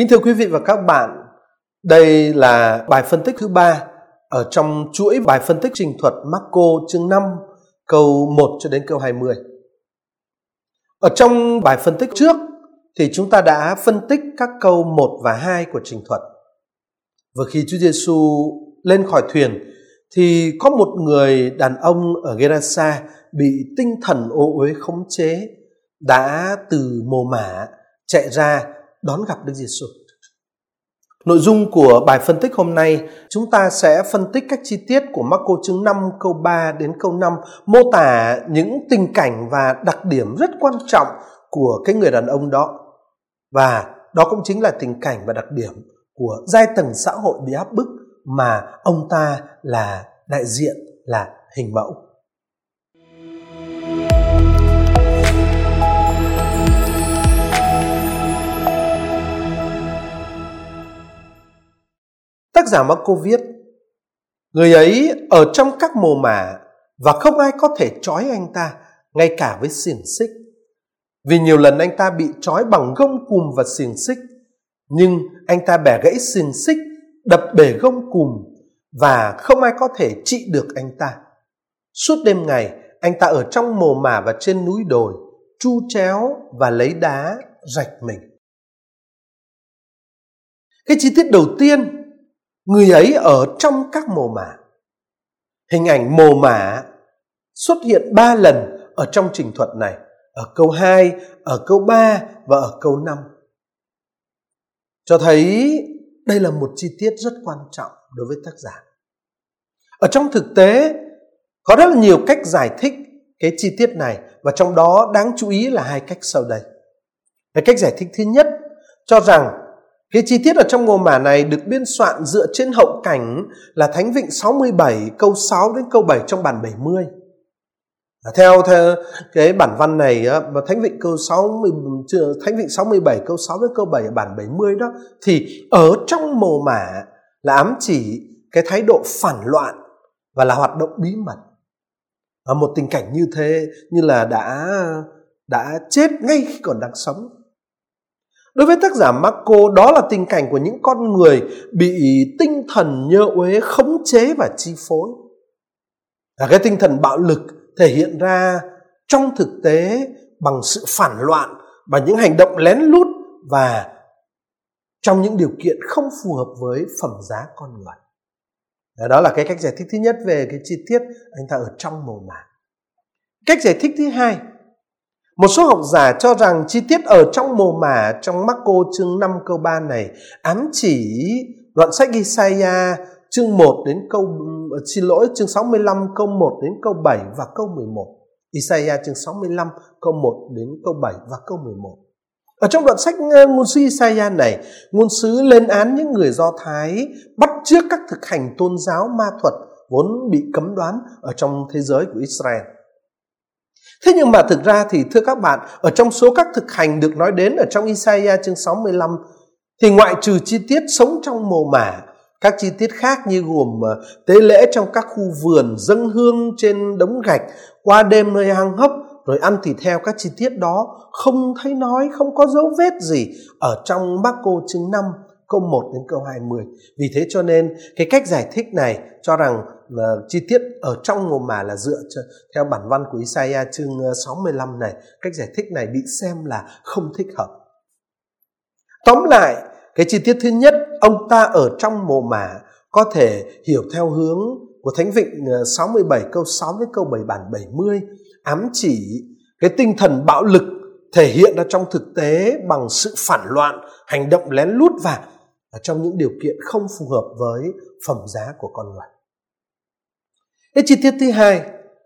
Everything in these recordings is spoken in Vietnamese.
Kính thưa quý vị và các bạn, đây là bài phân tích thứ ba ở trong chuỗi bài phân tích trình thuật Marco chương 5 câu 1 cho đến câu 20. Ở trong bài phân tích trước thì chúng ta đã phân tích các câu 1 và 2 của trình thuật. Và khi Chúa Giêsu lên khỏi thuyền thì có một người đàn ông ở Gerasa bị tinh thần ô uế khống chế đã từ mồ mả chạy ra đón gặp Đức Giêsu. Nội dung của bài phân tích hôm nay, chúng ta sẽ phân tích các chi tiết của Marco chương 5 câu 3 đến câu 5, mô tả những tình cảnh và đặc điểm rất quan trọng của cái người đàn ông đó. Và đó cũng chính là tình cảnh và đặc điểm của giai tầng xã hội bị áp bức mà ông ta là đại diện, là hình mẫu. Tác giả Marco viết, người ấy ở trong các mồ mả và không ai có thể trói anh ta, ngay cả với xiềng xích. Vì nhiều lần anh ta bị trói bằng gông cùm và xiềng xích, nhưng anh ta bẻ gãy xiềng xích, đập bể gông cùm và không ai có thể trị được anh ta. Suốt đêm ngày, anh ta ở trong mồ mả và trên núi đồi, chu chéo và lấy đá rạch mình. Cái chi tiết đầu tiên người ấy ở trong các mồ mả hình ảnh mồ mả xuất hiện ba lần ở trong trình thuật này ở câu 2, ở câu 3 và ở câu 5. Cho thấy đây là một chi tiết rất quan trọng đối với tác giả. Ở trong thực tế có rất là nhiều cách giải thích cái chi tiết này và trong đó đáng chú ý là hai cách sau đây. Cái cách giải thích thứ nhất cho rằng cái chi tiết ở trong mô mả này được biên soạn dựa trên hậu cảnh là Thánh Vịnh 67 câu 6 đến câu 7 trong bản 70. À, theo, theo cái bản văn này và Thánh Vịnh câu 60 Thánh Vịnh 67 câu 6 đến câu 7 ở bản 70 đó thì ở trong mồ mả là ám chỉ cái thái độ phản loạn và là hoạt động bí mật. Ở một tình cảnh như thế như là đã đã chết ngay khi còn đang sống Đối với tác giả Marco, đó là tình cảnh của những con người bị tinh thần nhơ uế khống chế và chi phối. Là cái tinh thần bạo lực thể hiện ra trong thực tế bằng sự phản loạn và những hành động lén lút và trong những điều kiện không phù hợp với phẩm giá con người. Đó là cái cách giải thích thứ nhất về cái chi tiết anh ta ở trong màu mả. Cách giải thích thứ hai một số học giả cho rằng chi tiết ở trong mồ mả trong Marco chương 5 câu 3 này ám chỉ đoạn sách Isaiah chương 1 đến câu ờ, xin lỗi chương 65 câu 1 đến câu 7 và câu 11. Isaiah chương 65 câu 1 đến câu 7 và câu 11. Ở trong đoạn sách ờ, ngôn sứ Isaiah này, ngôn sứ lên án những người Do Thái bắt chước các thực hành tôn giáo ma thuật vốn bị cấm đoán ở trong thế giới của Israel. Thế nhưng mà thực ra thì thưa các bạn, ở trong số các thực hành được nói đến ở trong Isaiah chương 65 thì ngoại trừ chi tiết sống trong mồ mả, các chi tiết khác như gồm ờ, tế lễ trong các khu vườn, dâng hương trên đống gạch, qua đêm nơi hang hốc, rồi ăn thịt theo các chi tiết đó không thấy nói, không có dấu vết gì ở trong Marco chương 5 câu 1 đến câu 20. Vì thế cho nên cái cách giải thích này cho rằng uh, chi tiết ở trong mồ mả là dựa cho, theo bản văn của Isaiah chương ờ, 65 này, cách giải thích này bị xem là không thích hợp. Tóm lại, cái chi tiết thứ nhất, ông ta ở trong mồ mả có thể hiểu theo hướng của Thánh Vịnh ờ, 67 câu 6 đến câu 7 bản 70 ám chỉ cái tinh thần bạo lực thể hiện ra trong thực tế bằng sự phản loạn, hành động lén lút và trong những điều kiện không phù hợp với phẩm giá của con người. Cái chi tiết thứ hai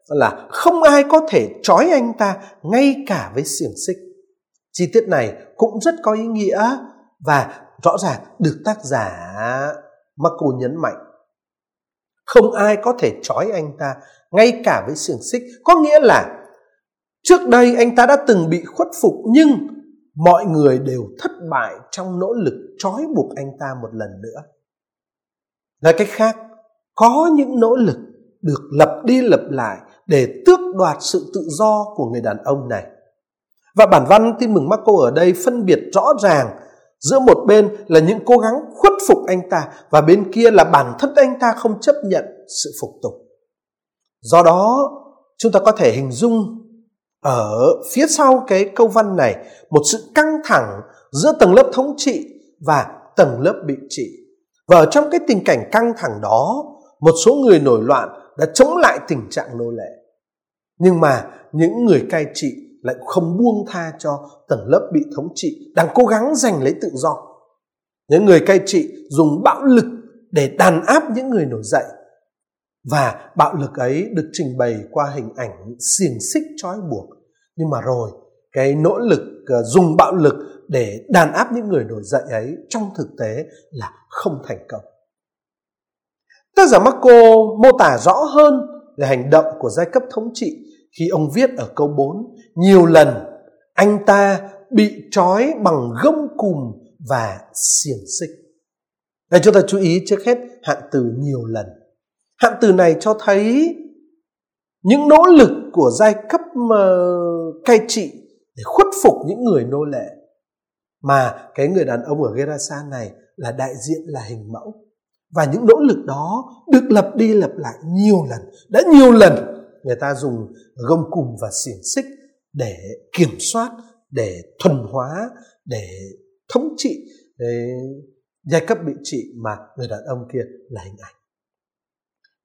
là không ai có thể trói anh ta ngay cả với xiềng xích. Chi tiết này cũng rất có ý nghĩa và rõ ràng được tác giả Marco nhấn mạnh. Không ai có thể trói anh ta ngay cả với xiềng xích. Có nghĩa là trước đây anh ta đã từng bị khuất phục nhưng mọi người đều thất bại trong nỗ lực trói buộc anh ta một lần nữa. Nói cách khác, có những nỗ lực được lập đi lập lại để tước đoạt sự tự do của người đàn ông này. Và bản văn tin mừng Marco ở đây phân biệt rõ ràng giữa một bên là những cố gắng khuất phục anh ta và bên kia là bản thân anh ta không chấp nhận sự phục tùng do đó chúng ta có thể hình dung ở phía sau cái câu văn này, một sự căng thẳng giữa tầng lớp thống trị và tầng lớp bị trị. Và ở trong cái tình cảnh căng thẳng đó, một số người nổi loạn đã chống lại tình trạng nô lệ. Nhưng mà những người cai trị lại không buông tha cho tầng lớp bị thống trị, đang cố gắng giành lấy tự do. Những người cai trị dùng bạo lực để đàn áp những người nổi dậy. Và bạo lực ấy được trình bày qua hình ảnh xiềng xích trói buộc nhưng mà rồi, cái nỗ lực ờ, dùng bạo lực để đàn áp những người nổi dậy ấy trong thực tế là không thành công tác giả Marco mô tả rõ hơn về hành động của giai cấp thống trị khi ông viết ở câu 4 nhiều lần anh ta bị trói bằng gông cùm và xiềng xích. Đây, chúng ta chú ý trước hết, hạn từ nhiều lần. Hạn từ này cho thấy những nỗ lực của giai cấp uh, cai trị để khuất phục những người nô lệ. Mà cái người đàn ông ở Gerasa này là đại diện là hình mẫu. Và những nỗ lực đó được lặp đi lặp lại nhiều lần đã nhiều lần người ta dùng gông cùm và xiềng xích để kiểm soát để thuần hóa để thống trị để giai cấp bị trị mà người đàn ông kia là hình ảnh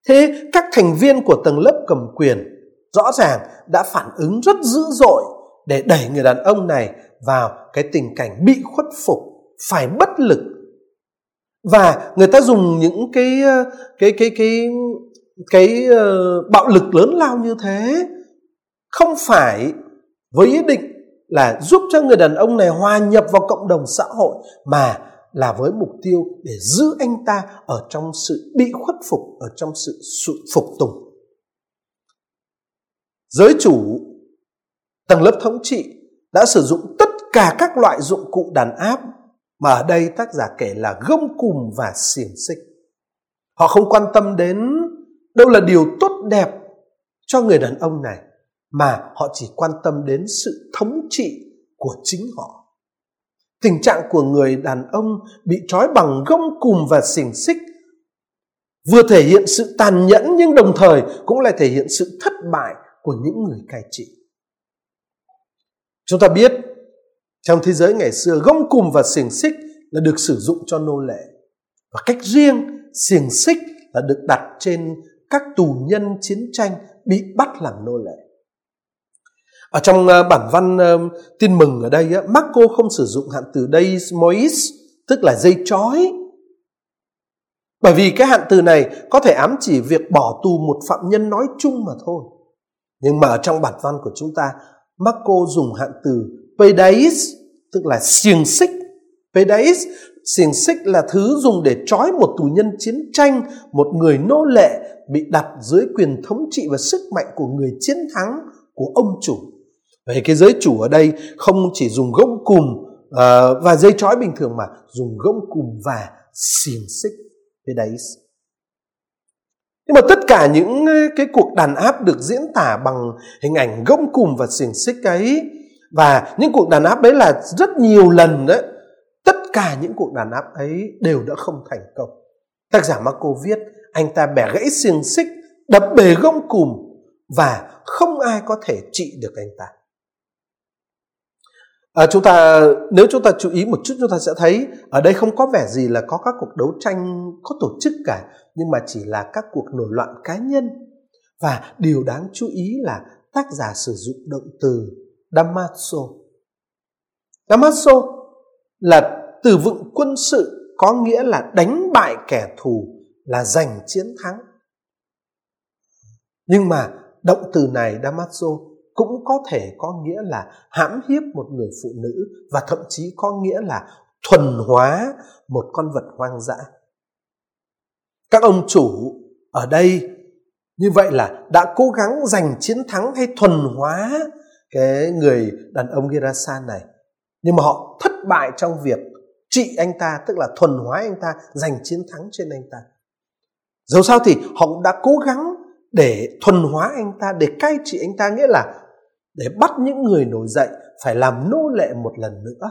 thế các thành viên của tầng lớp cầm quyền rõ ràng đã phản ứng rất dữ dội để đẩy người đàn ông này vào cái tình cảnh bị khuất phục, phải bất lực. Và người ta dùng những cái ờ, cái cái cái cái ờ, bạo lực lớn lao như thế không phải với ý định là giúp cho người đàn ông này hòa nhập vào cộng đồng xã hội mà là với mục tiêu để giữ anh ta ở trong sự bị khuất phục, ở trong sự phục tùng. Giới chủ, tầng lớp thống trị đã sử dụng tất cả các loại dụng cụ đàn áp mà ở đây tác giả kể là gông cùm và xiềng xích. Họ không quan tâm đến đâu là điều tốt đẹp cho người đàn ông này, mà họ chỉ quan tâm đến sự thống trị của chính họ tình trạng của người đàn ông bị trói bằng gông cùm và xỉn xích vừa thể hiện sự tàn nhẫn nhưng đồng thời cũng lại thể hiện sự thất bại của những người cai trị chúng ta biết trong thế giới ngày xưa, gông cùm và xiềng xích là được sử dụng cho nô lệ và cách riêng xiềng xích là được đặt trên các tù nhân chiến tranh bị bắt làm nô lệ. Ở trong ờ, bản văn ờ, tin mừng ở đây, Marco không sử dụng hạn từ đây mois, tức là dây chói. Bởi vì cái hạn từ này có thể ám chỉ việc bỏ tù một phạm nhân nói chung mà thôi. Nhưng mà ở trong bản văn của chúng ta, Marco dùng hạn từ pedais, tức là xiềng xích. Pedais xiềng xích là thứ dùng để trói một tù nhân chiến tranh, một người nô lệ bị đặt dưới quyền thống trị và sức mạnh của người chiến thắng của ông chủ. Vậy cái giới chủ ở đây không chỉ dùng gông cùm uh, và dây trói bình thường mà dùng gông cùm và xiềng xích. Thế đấy. Nhưng mà tất cả những ờ, cái cuộc đàn áp được diễn tả bằng hình ảnh gông cùm và xiềng xích ấy và những cuộc đàn áp đấy là rất nhiều lần đấy tất cả những cuộc đàn áp ấy đều đã không thành công tác giả Marco viết anh ta bẻ gãy xiềng xích đập bể gông cùm và không ai có thể trị được anh ta à, chúng ta nếu chúng ta chú ý một chút chúng ta sẽ thấy ở đây không có vẻ gì là có các cuộc đấu tranh có tổ chức cả nhưng mà chỉ là các cuộc nổi loạn cá nhân và điều đáng chú ý là tác giả sử dụng động từ Damaso. Damaso là từ vựng quân sự có nghĩa là đánh bại kẻ thù là giành chiến thắng nhưng mà động từ này Damaso cũng có thể có nghĩa là hãm hiếp một người phụ nữ và thậm chí có nghĩa là thuần hóa một con vật hoang dã. Các ông chủ ở đây như vậy là đã cố gắng giành chiến thắng hay thuần hóa cái người đàn ông Gerasa này. Nhưng mà họ thất bại trong việc trị anh ta, tức là thuần hóa anh ta, giành chiến thắng trên anh ta. Dẫu sao thì họ cũng đã cố gắng để thuần hóa anh ta, để cai trị anh ta, nghĩa là để bắt những người nổi dậy phải làm nô lệ một lần nữa.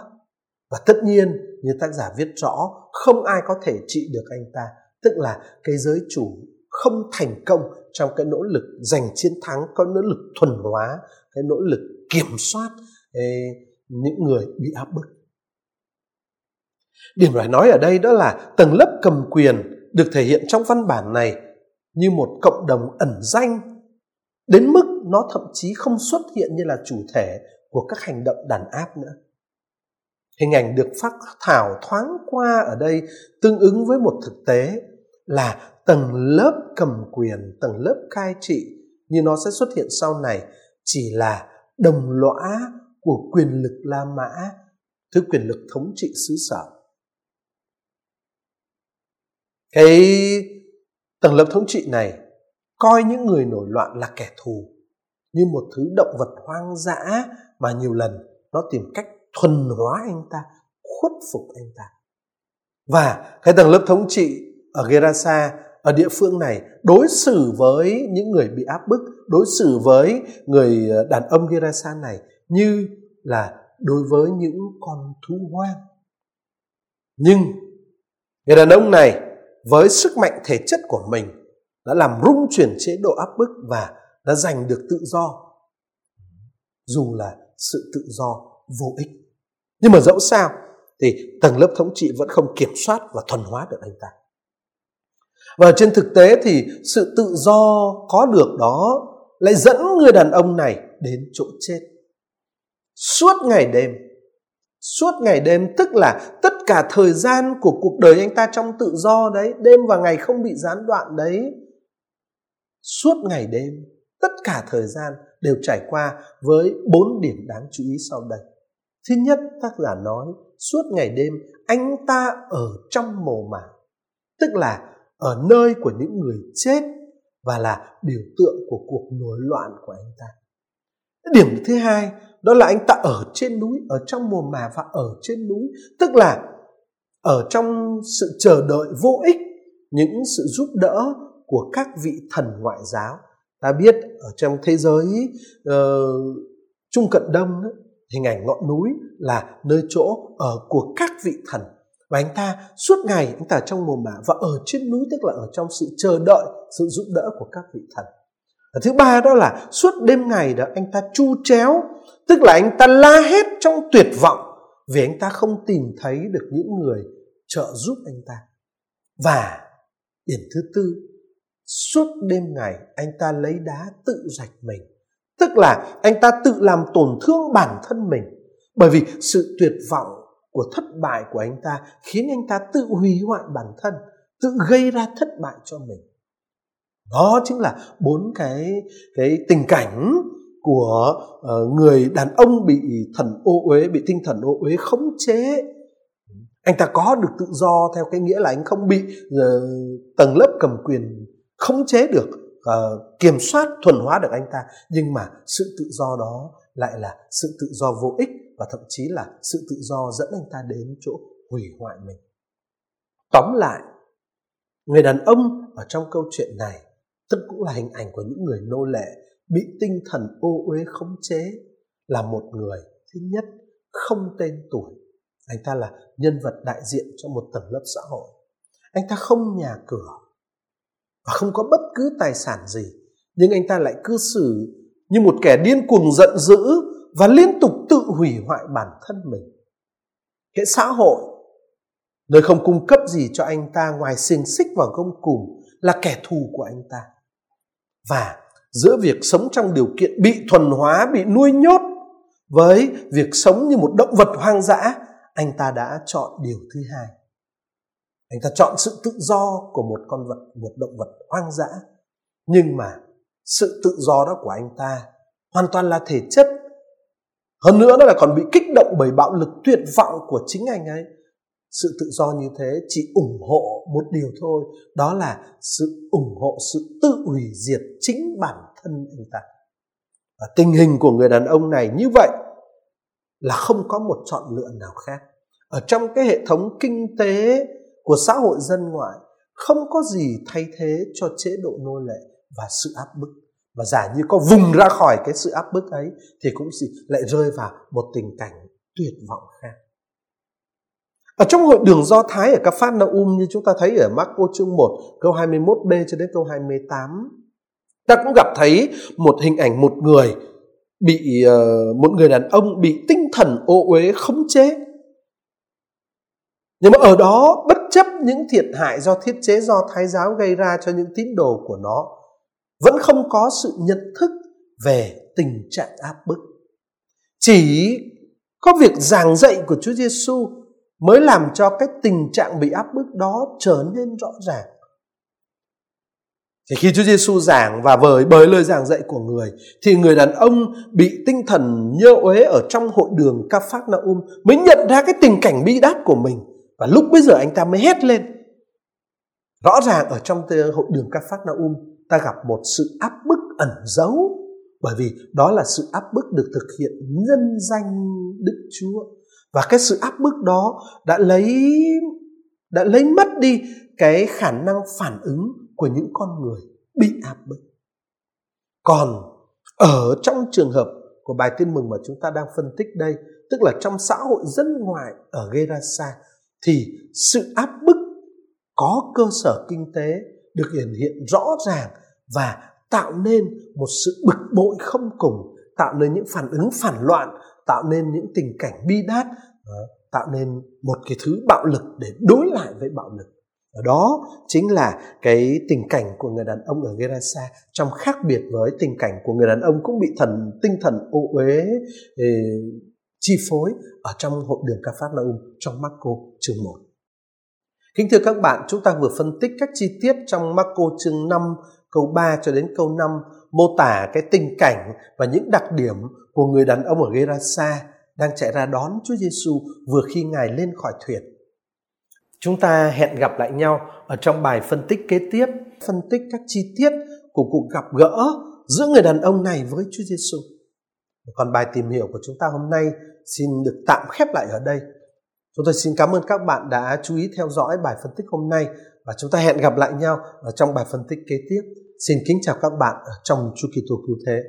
Và tất nhiên, như tác giả viết rõ, không ai có thể trị được anh ta tức là cái giới chủ không thành công trong cái nỗ lực giành chiến thắng, có nỗ lực thuần hóa, cái nỗ lực kiểm soát những người bị áp bức điểm phải nói ở đây đó là tầng lớp cầm quyền được thể hiện trong văn bản này như một cộng đồng ẩn danh, đến mức nó thậm chí không xuất hiện như là chủ thể của các hành động đàn áp nữa. Hình ảnh được phát thảo thoáng qua ở đây tương ứng với một thực tế là tầng lớp cầm quyền, tầng lớp cai trị như nó sẽ xuất hiện sau này chỉ là đồng lõa của quyền lực la mã, thứ quyền lực thống trị xứ sở. Cái tầng lớp thống trị này coi những người nổi loạn là kẻ thù như một thứ động vật hoang dã mà nhiều lần nó tìm cách thuần hóa anh ta, khuất phục anh ta. Và cái tầng lớp thống trị ở Gerasa, ở địa phương này, đối xử với những người bị áp bức, đối xử với người ờ, đàn ông Gerasa này như là đối với những con thú hoang. Nhưng người đàn ông này với sức mạnh thể chất của mình đã làm rung chuyển chế độ áp bức và đã giành được tự do. Dù là sự tự do vô ích. Nhưng mà dẫu sao thì tầng lớp thống trị vẫn không kiểm soát và thuần hóa được anh ta. Và trên thực tế thì sự tự do có được đó lại dẫn người đàn ông này đến chỗ chết. Suốt ngày đêm, suốt ngày đêm, tức là tất cả thời gian của cuộc đời anh ta trong tự do đấy, đêm và ngày không bị gián đoạn đấy, suốt ngày đêm tất cả thời gian đều trải qua với bốn điểm đáng chú ý sau đây. Thứ nhất, tác giả nói, suốt ngày đêm anh ta ở trong mồ mả, tức là ở nơi của những người chết và là biểu tượng của cuộc nổi loạn của anh ta. Điểm thứ hai, đó là anh ta ở trên núi, ở trong mồ mả và ở trên núi, tức là ở trong sự chờ đợi vô ích, những sự giúp đỡ của các vị thần ngoại giáo ta biết ở trong thế giới ờ, uh, trung cận đông hình ảnh ngọn núi là nơi chỗ ở của các vị thần. Và anh ta suốt ngày anh ta trong mùa mả và ở trên núi tức là ở trong sự chờ đợi sự giúp đỡ của các vị thần. Và thứ ba đó là suốt đêm ngày đó anh ta chu chéo tức là anh ta la hét trong tuyệt vọng vì anh ta không tìm thấy được những người trợ giúp anh ta. Và điểm thứ tư suốt đêm ngày anh ta lấy đá tự rạch mình. Tức là anh ta tự làm tổn thương bản thân mình. Bởi vì sự tuyệt vọng của thất bại của anh ta khiến anh ta tự hủy hoại bản thân tự gây ra thất bại cho mình. Đó chính là bốn cái cái tình cảnh của uh, người đàn ông bị thần ô uế bị tinh thần ô uế khống chế. Anh ta có được tự do theo cái nghĩa là anh không bị uh, tầng lớp cầm quyền khống chế được uh, kiểm soát thuần hóa được anh ta nhưng mà sự tự do đó lại là sự tự do vô ích và thậm chí là sự tự do dẫn anh ta đến chỗ hủy hoại mình. Tóm lại người đàn ông ở trong câu chuyện này tức cũng là hình ảnh của những người nô lệ bị tinh thần ô uế khống chế là một người thứ nhất không tên tuổi. Anh ta là nhân vật đại diện cho một tầng lớp xã hội. Anh ta không nhà cửa và không có bất cứ tài sản gì. Nhưng anh ta lại cư xử như một kẻ điên cuồng giận dữ và liên tục tự hủy hoại bản thân mình. Hệ xã hội, nơi không cung cấp gì cho anh ta ngoài xiềng xích và gông cùm, là kẻ thù của anh ta. Và giữa việc sống trong điều kiện bị thuần hóa, bị nuôi nhốt với việc sống như một động vật hoang dã, anh ta đã chọn điều thứ hai anh ta chọn sự tự do của một con vật, một động vật hoang dã. Nhưng mà sự tự do đó của anh ta hoàn toàn là thể chất. Hơn nữa nó là còn bị kích động bởi bạo lực tuyệt vọng của chính anh ấy. Sự tự do như thế chỉ ủng hộ một điều thôi. Đó là sự ủng hộ, sự tự hủy diệt chính bản thân anh ta. Và tình hình của người đàn ông này như vậy là không có một chọn lựa nào khác. Ở trong cái hệ thống kinh tế của xã hội dân ngoại không có gì thay thế cho chế độ nô lệ và sự áp bức. Và giả như có vùng ra khỏi cái sự áp bức ấy, thì cũng gì lại rơi vào một tình cảnh tuyệt vọng khác. Ở trong hội đường Do Thái, ở Phát Na Um như chúng ta thấy ở Marco chương 1 câu 21b cho đến câu 28 ta cũng gặp thấy một hình ảnh một người bị ờ, một người đàn ông bị tinh thần ô uế khống chế. Nhưng mà ở đó, bất chấp những thiệt hại do thiết chế do thái giáo gây ra cho những tín đồ của nó, vẫn không có sự nhận thức về tình trạng áp bức. Chỉ có việc giảng dạy của Chúa Giêsu mới làm cho cái tình trạng bị áp bức đó trở nên rõ ràng. Thì khi Chúa Giêsu giảng và với, bởi lời giảng dạy của người, thì người đàn ông bị tinh thần nhơ uế ở trong hội đường Ca Phác Na Um mới nhận ra cái tình cảnh bi đát của mình và lúc bây giờ anh ta mới hét lên. Rõ ràng ở trong hội đường các phát Na Um ta gặp một sự áp bức ẩn giấu bởi vì đó là sự áp bức được thực hiện nhân danh Đức Chúa và cái sự áp bức đó đã lấy đã lấy mất đi cái khả năng phản ứng của những con người bị áp bức. Còn ở trong trường hợp của bài tin mừng mà chúng ta đang phân tích đây, tức là trong xã hội dân ngoại ở Gerasa thì sự áp bức có cơ sở kinh tế được hiện hiện rõ ràng và tạo nên một sự bực bội không cùng, tạo nên những phản ứng phản loạn, tạo nên những tình cảnh bi đát, ờ, tạo nên một cái thứ bạo lực để đối lại với bạo lực. Ở đó chính là cái tình cảnh của người đàn ông ở Gerasa. Trong khác biệt với tình cảnh của người đàn ông cũng bị thần tinh thần ô uế chi phối ở trong hội đường Capharnaum trong Marco chương 1. Kính thưa các bạn, chúng ta vừa phân tích các chi tiết trong Marco chương 5 câu 3 cho đến câu 5 mô tả cái tình cảnh và những đặc điểm của người đàn ông ở Gerasa đang chạy ra đón Chúa Giêsu vừa khi Ngài lên khỏi thuyền. Chúng ta hẹn gặp lại nhau ở trong bài phân tích kế tiếp, phân tích các chi tiết của cuộc gặp gỡ giữa người đàn ông này với Chúa Giêsu. Còn bài tìm hiểu của chúng ta hôm nay xin được tạm khép lại ở đây. Chúng tôi xin cảm ơn các bạn đã chú ý theo dõi bài phân tích hôm nay và chúng ta hẹn gặp lại nhau ở trong bài phân tích kế tiếp. Xin kính chào các bạn ở trong Chu Kỳ Tô Cứu Thế.